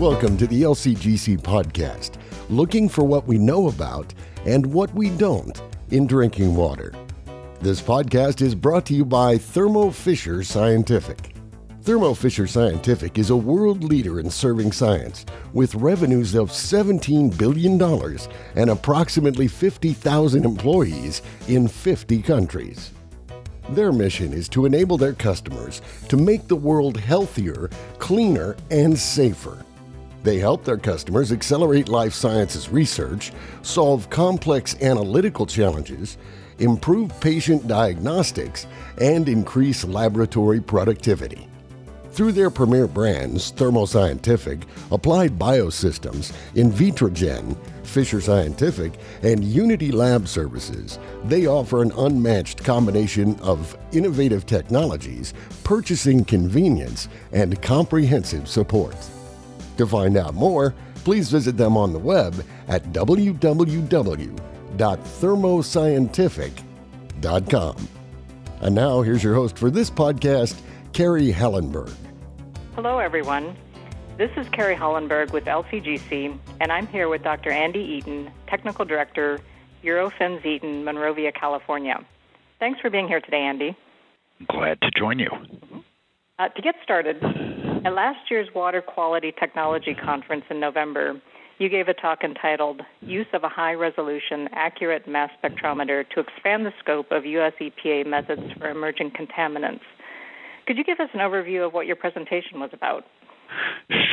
Welcome to the LCGC podcast, looking for what we know about and what we don't in drinking water. This podcast is brought to you by Thermo Fisher Scientific. Thermo Fisher Scientific is a world leader in serving science with revenues of $17 billion and approximately 50,000 employees in 50 countries. Their mission is to enable their customers to make the world healthier, cleaner, and safer. They help their customers accelerate life sciences research, solve complex analytical challenges, improve patient diagnostics, and increase laboratory productivity. Through their premier brands, Thermo Scientific, Applied Biosystems, Invitrogen, Fisher Scientific, and Unity Lab Services, they offer an unmatched combination of innovative technologies, purchasing convenience, and comprehensive support. To find out more, please visit them on the web at www.thermoscientific.com. And now, here's your host for this podcast, Carrie Hollenberg. Hello, everyone. This is Carrie Hollenberg with LCGC, and I'm here with Dr. Andy Eaton, Technical Director, Eurofins Eaton, Monrovia, California. Thanks for being here today, Andy. Glad to join you. Uh, to get started, at last year's Water Quality Technology Conference in November, you gave a talk entitled Use of a High Resolution Accurate Mass Spectrometer to Expand the Scope of U.S. EPA Methods for Emerging Contaminants. Could you give us an overview of what your presentation was about?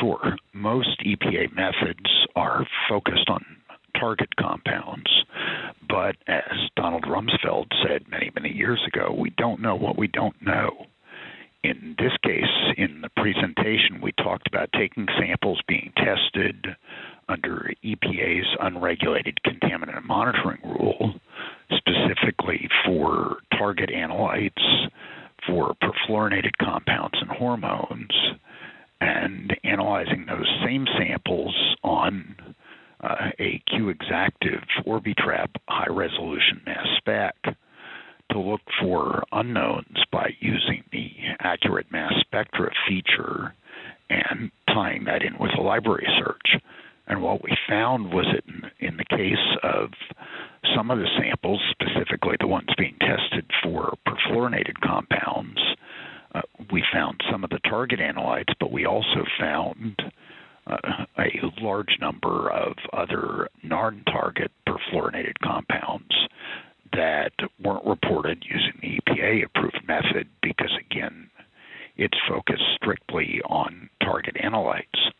Sure. Most EPA methods are focused on target compounds, but as Donald Rumsfeld said many, many years ago, we don't know what we don't know in this case, in the presentation, we talked about taking samples being tested under EPA's unregulated contaminant monitoring rule, specifically for target analytes, for perfluorinated compounds and hormones, and analyzing those same samples on uh, a Q Exactive Orbitrap high resolution mass spec to look for unknowns accurate mass spectra feature and tying that in with a library search. And what we found was that in, in the case of some of the samples, specifically the ones being tested for perfluorinated compounds, uh, we found some of the target analytes, but we also found uh, a large number of other non target perfluorinated compounds that weren't reported using the EPA approved method because, again, it's focused strictly on target analytes.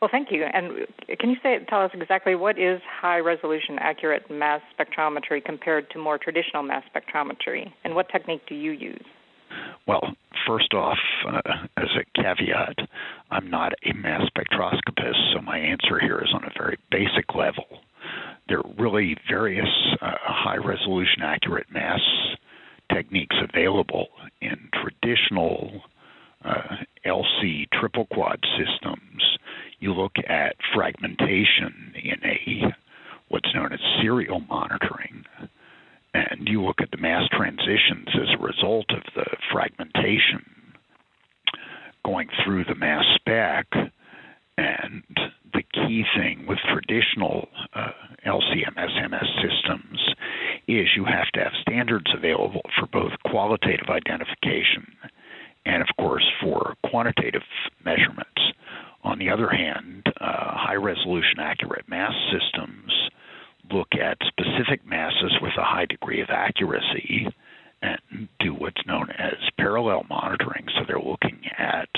Well, thank you. And can you say, tell us exactly what is high resolution accurate mass spectrometry compared to more traditional mass spectrometry, and what technique do you use? Well, first off, uh, as a caveat, I'm not a mass spectroscopist, so my answer here is on a very basic level there are really various uh, high resolution accurate mass techniques available in traditional uh, LC triple quad systems. You look at fragmentation in a what's known as serial monitoring, and you look at the mass transitions as a result of the fragmentation going through the mass spec and the key thing with traditional uh, LCMS systems is you have to have standards available for both qualitative identification and, of course, for quantitative other hand, uh, high resolution accurate mass systems look at specific masses with a high degree of accuracy and do what's known as parallel monitoring. So they're looking at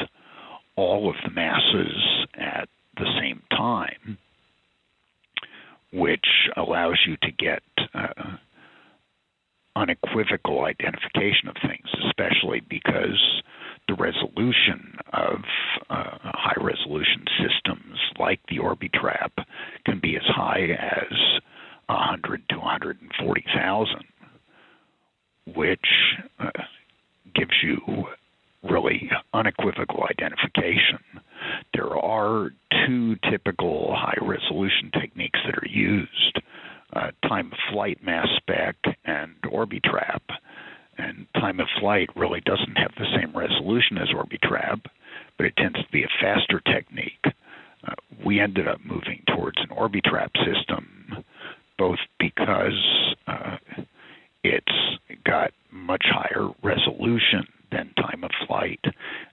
all of the masses at the same time, which allows you to get uh, unequivocal identification of things, especially because the resolution of uh, high resolution systems like the Orbitrap can be as high as 100 to 140,000, which uh, gives you really unequivocal identification. There are two typical high resolution techniques that are used uh, time of flight mass spec and Orbitrap. And time of flight really doesn't have the same resolution as Orbitrap, but it tends to be a faster technique. we ended up moving towards an Orbitrap system, both because uh, it's got much higher resolution than time of flight,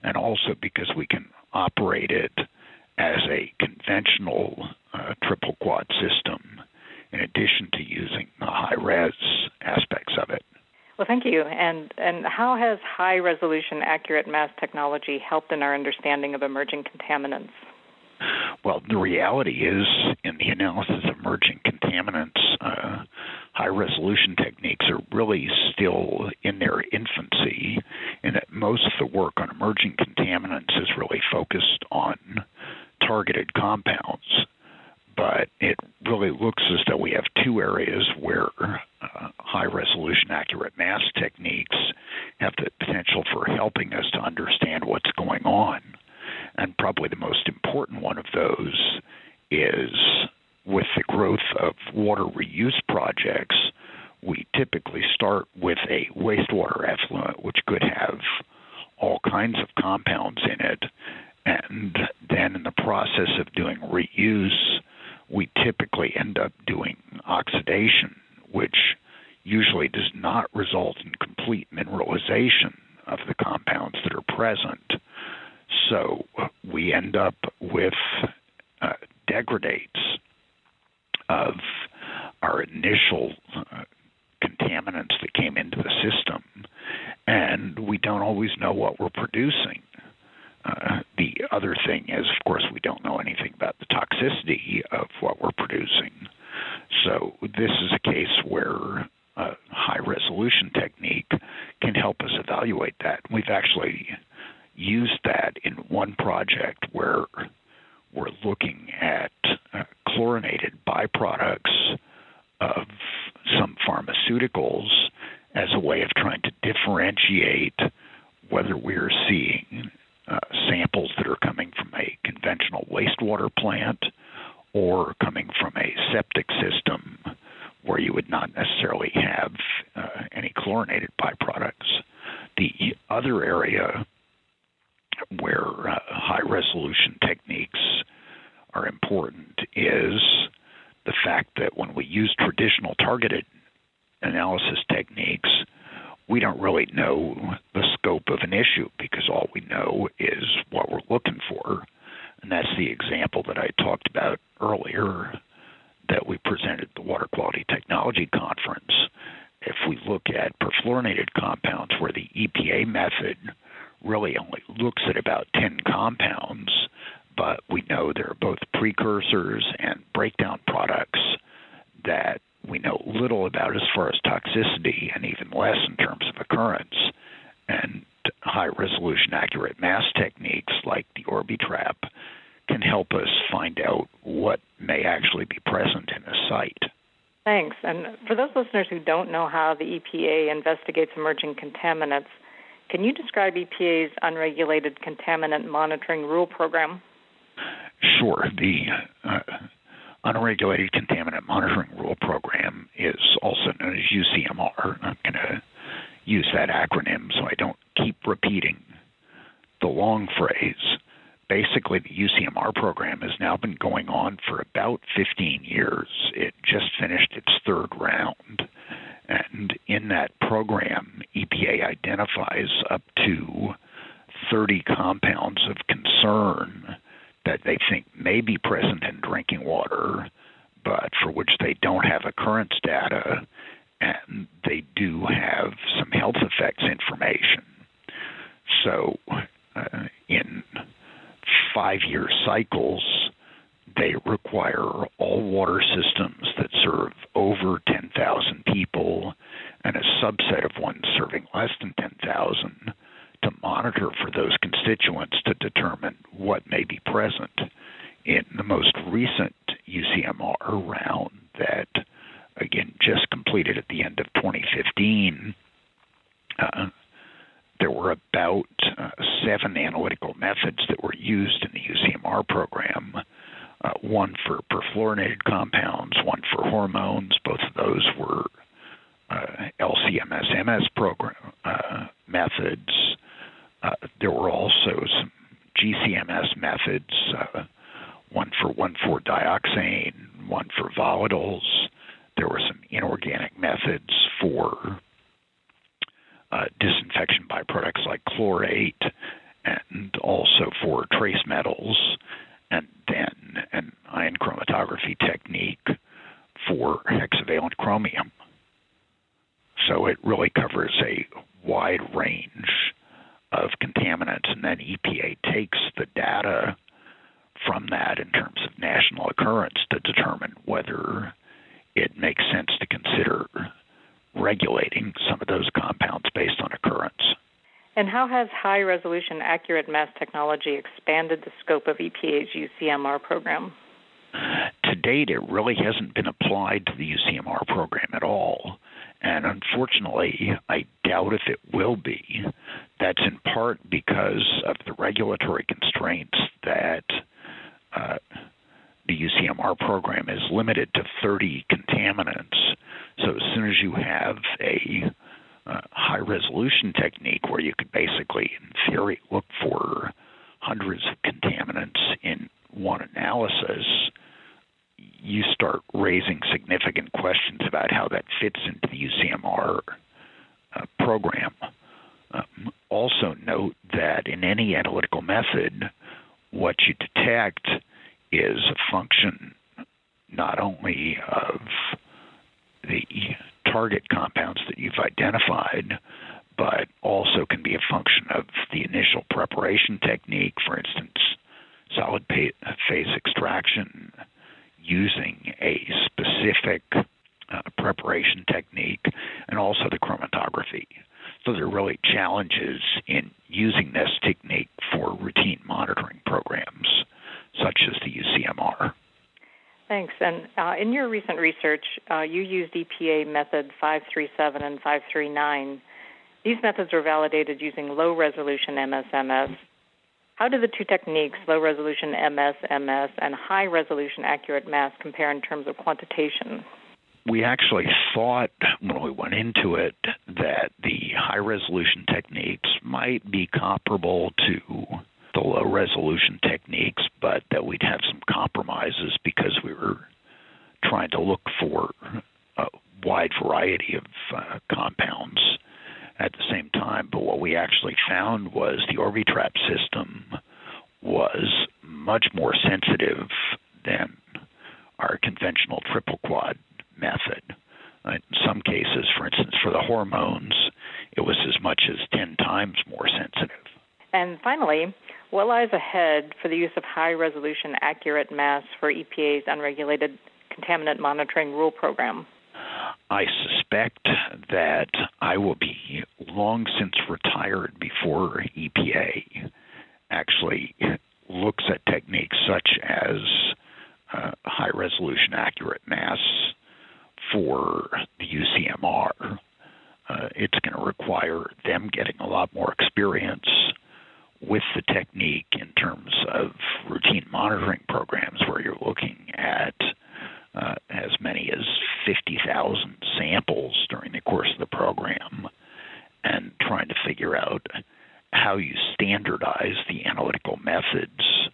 and also because we can operate it as a conventional uh, triple quad system in addition to using the high res aspects of it. Well, thank you. And and how has high resolution accurate mass technology helped in our understanding of emerging contaminants? Well, the reality is, in the analysis of emerging contaminants, uh, high resolution techniques are really still in their infancy, and that most of the work on emerging contaminants is really focused on targeted compounds. But it really looks as though we have two areas where uh, high resolution accurate mass techniques have the potential for helping us to understand what's going on. And probably the most important one of those is with the growth of water reuse projects, we typically start with a wastewater effluent, which could have all kinds of compounds in it. And then in the process of doing reuse, we typically end up doing oxidation, which usually does not result in complete mineralization of the compounds that are present. So we end up with uh, degradates of our initial uh, contaminants that came into the system, and we don't always know what we're producing. Uh, the other thing is, of course, we don't know anything about the toxicity of what we're producing. So, this is a case where a high resolution technique can help us evaluate that. We've actually used that in one project where we're looking at uh, chlorinated byproducts of some pharmaceuticals of trying to differentiate whether we're seeing uh, samples that are coming from a conventional wastewater plant or coming from a septic system where you would not necessarily have uh, any chlorinated byproducts. The other area where uh, high resolution techniques are important is the fact that when we use traditional targeted analysis techniques, we don't really know the scope of an issue because all we know is what we're looking for. And that's the example that I talked about earlier that we presented at the Water Quality Technology Conference. If we look at perfluorinated compounds, where the EPA method really only looks at about 10 compounds, but we know there are both precursors and breakdown products that we know little about as far as toxicity and even less in terms of occurrence. And high resolution accurate mass techniques like the Orbitrap can help us find out what may actually be present in a site. Thanks. And for those listeners who don't know how the EPA investigates emerging contaminants, can you describe EPA's unregulated contaminant monitoring rule program? Sure. The uh, unregulated contaminant monitoring rule program is also known as UCMR. I'm going to use that acronym so I don't keep repeating the long phrase. Basically, the UCMR program has now been going on for about 15 years. It just finished its third round. And in that program, EPA identifies up to 30 compounds of concern that they think may be present in drinking water, but for which they don't have occurrence data, and they do have some health effects information. So, uh, in five year cycles, they require all water systems that serve over 10,000 people and a subset of ones serving less than 10,000 to monitor for those constituents to determine what may be present. In the most recent UCMR round that, again, just completed at the end of 2015, uh, there were about uh, seven analytical methods that were used in the UCMR program. Uh, one for perfluorinated compounds, one for hormones. Both of those were uh, LCMS-MS program uh, methods. Uh, there were also some GCMS methods. Uh, one for 1,4-dioxane, one for volatiles. There were some inorganic methods for uh, disinfection byproducts like chlorate and also for trace metals, and then an ion chromatography technique for hexavalent chromium. So it really covers a wide range of contaminants, and then EPA takes the data from that in terms of occurrence to determine whether it makes sense to consider regulating some of those compounds based on occurrence. And how has high resolution accurate mass technology expanded the scope of EPA's UCMR program? To date, it really hasn't been applied to the UCMR program at all. And unfortunately, I doubt if it will be. That's in part because of the regulatory constraints that UCMR program is limited to 30 contaminants. So as soon as you have a uh, high resolution technique where you could basically, in theory, look for hundreds of contaminants in one analysis, you start raising significant questions about how that fits into the UCMR uh, program. Um, also, note that in any analytical method, what you detect is a function not only of the target compounds that you've identified, but also can be a function of the initial preparation technique, for instance, solid phase extraction using a specific uh, preparation technique, and also the chromatography. So there are really challenges in using this technique for routine monitoring programs, such as the UCMR. Thanks. And uh, in your recent research, uh, you used EPA method 537 and 539. These methods were validated using low resolution MSMS. How do the two techniques, low resolution MSMS and high resolution accurate mass, compare in terms of quantitation? We actually thought when we went into it that the high resolution techniques might be comparable to the low resolution techniques, but that we'd have some compromises because we were trying to look for a wide variety of uh, compounds at the same time. But what we actually found was the Orbitrap system was much more sensitive than our conventional triple quad method. In some cases, for instance, for the hormones, it was as much as 10 times more sensitive. And finally, what lies ahead for the use of high resolution accurate mass for EPA's unregulated contaminant monitoring rule program? I suspect that I will be long since retired before EPA actually looks at techniques such as uh, high resolution accurate mass for the UCMR. Uh, it's going to require them getting a lot more experience with the technique in terms of routine monitoring programs where you're looking at uh, as many as 50,000 samples during the course of the program and trying to figure out how you standardize the analytical methods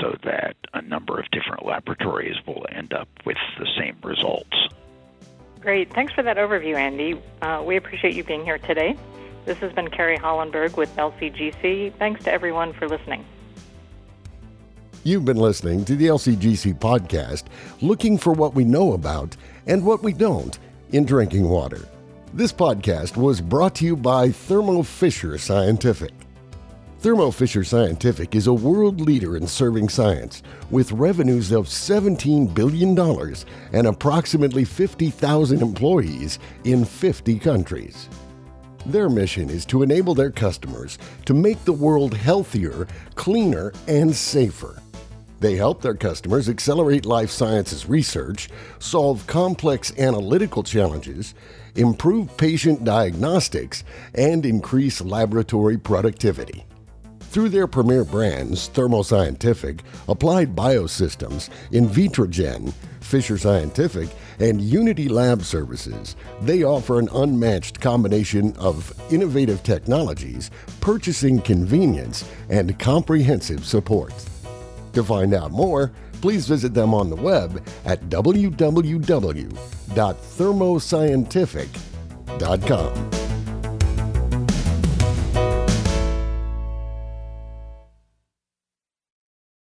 so that a number of different laboratories will end up with the same results. Great. Thanks for that overview, Andy. Uh, we appreciate you being here today. This has been Carrie Hollenberg with LCGC. Thanks to everyone for listening. You've been listening to the LCGC podcast, looking for what we know about and what we don't in drinking water. This podcast was brought to you by Thermo Fisher Scientific. Thermo Fisher Scientific is a world leader in serving science with revenues of $17 billion and approximately 50,000 employees in 50 countries. Their mission is to enable their customers to make the world healthier, cleaner, and safer. They help their customers accelerate life sciences research, solve complex analytical challenges, improve patient diagnostics, and increase laboratory productivity. Through their premier brands, Thermo Scientific, Applied Biosystems, Invitrogen, Fisher Scientific, and Unity Lab Services, they offer an unmatched combination of innovative technologies, purchasing convenience, and comprehensive support. To find out more, please visit them on the web at www.thermoscientific.com.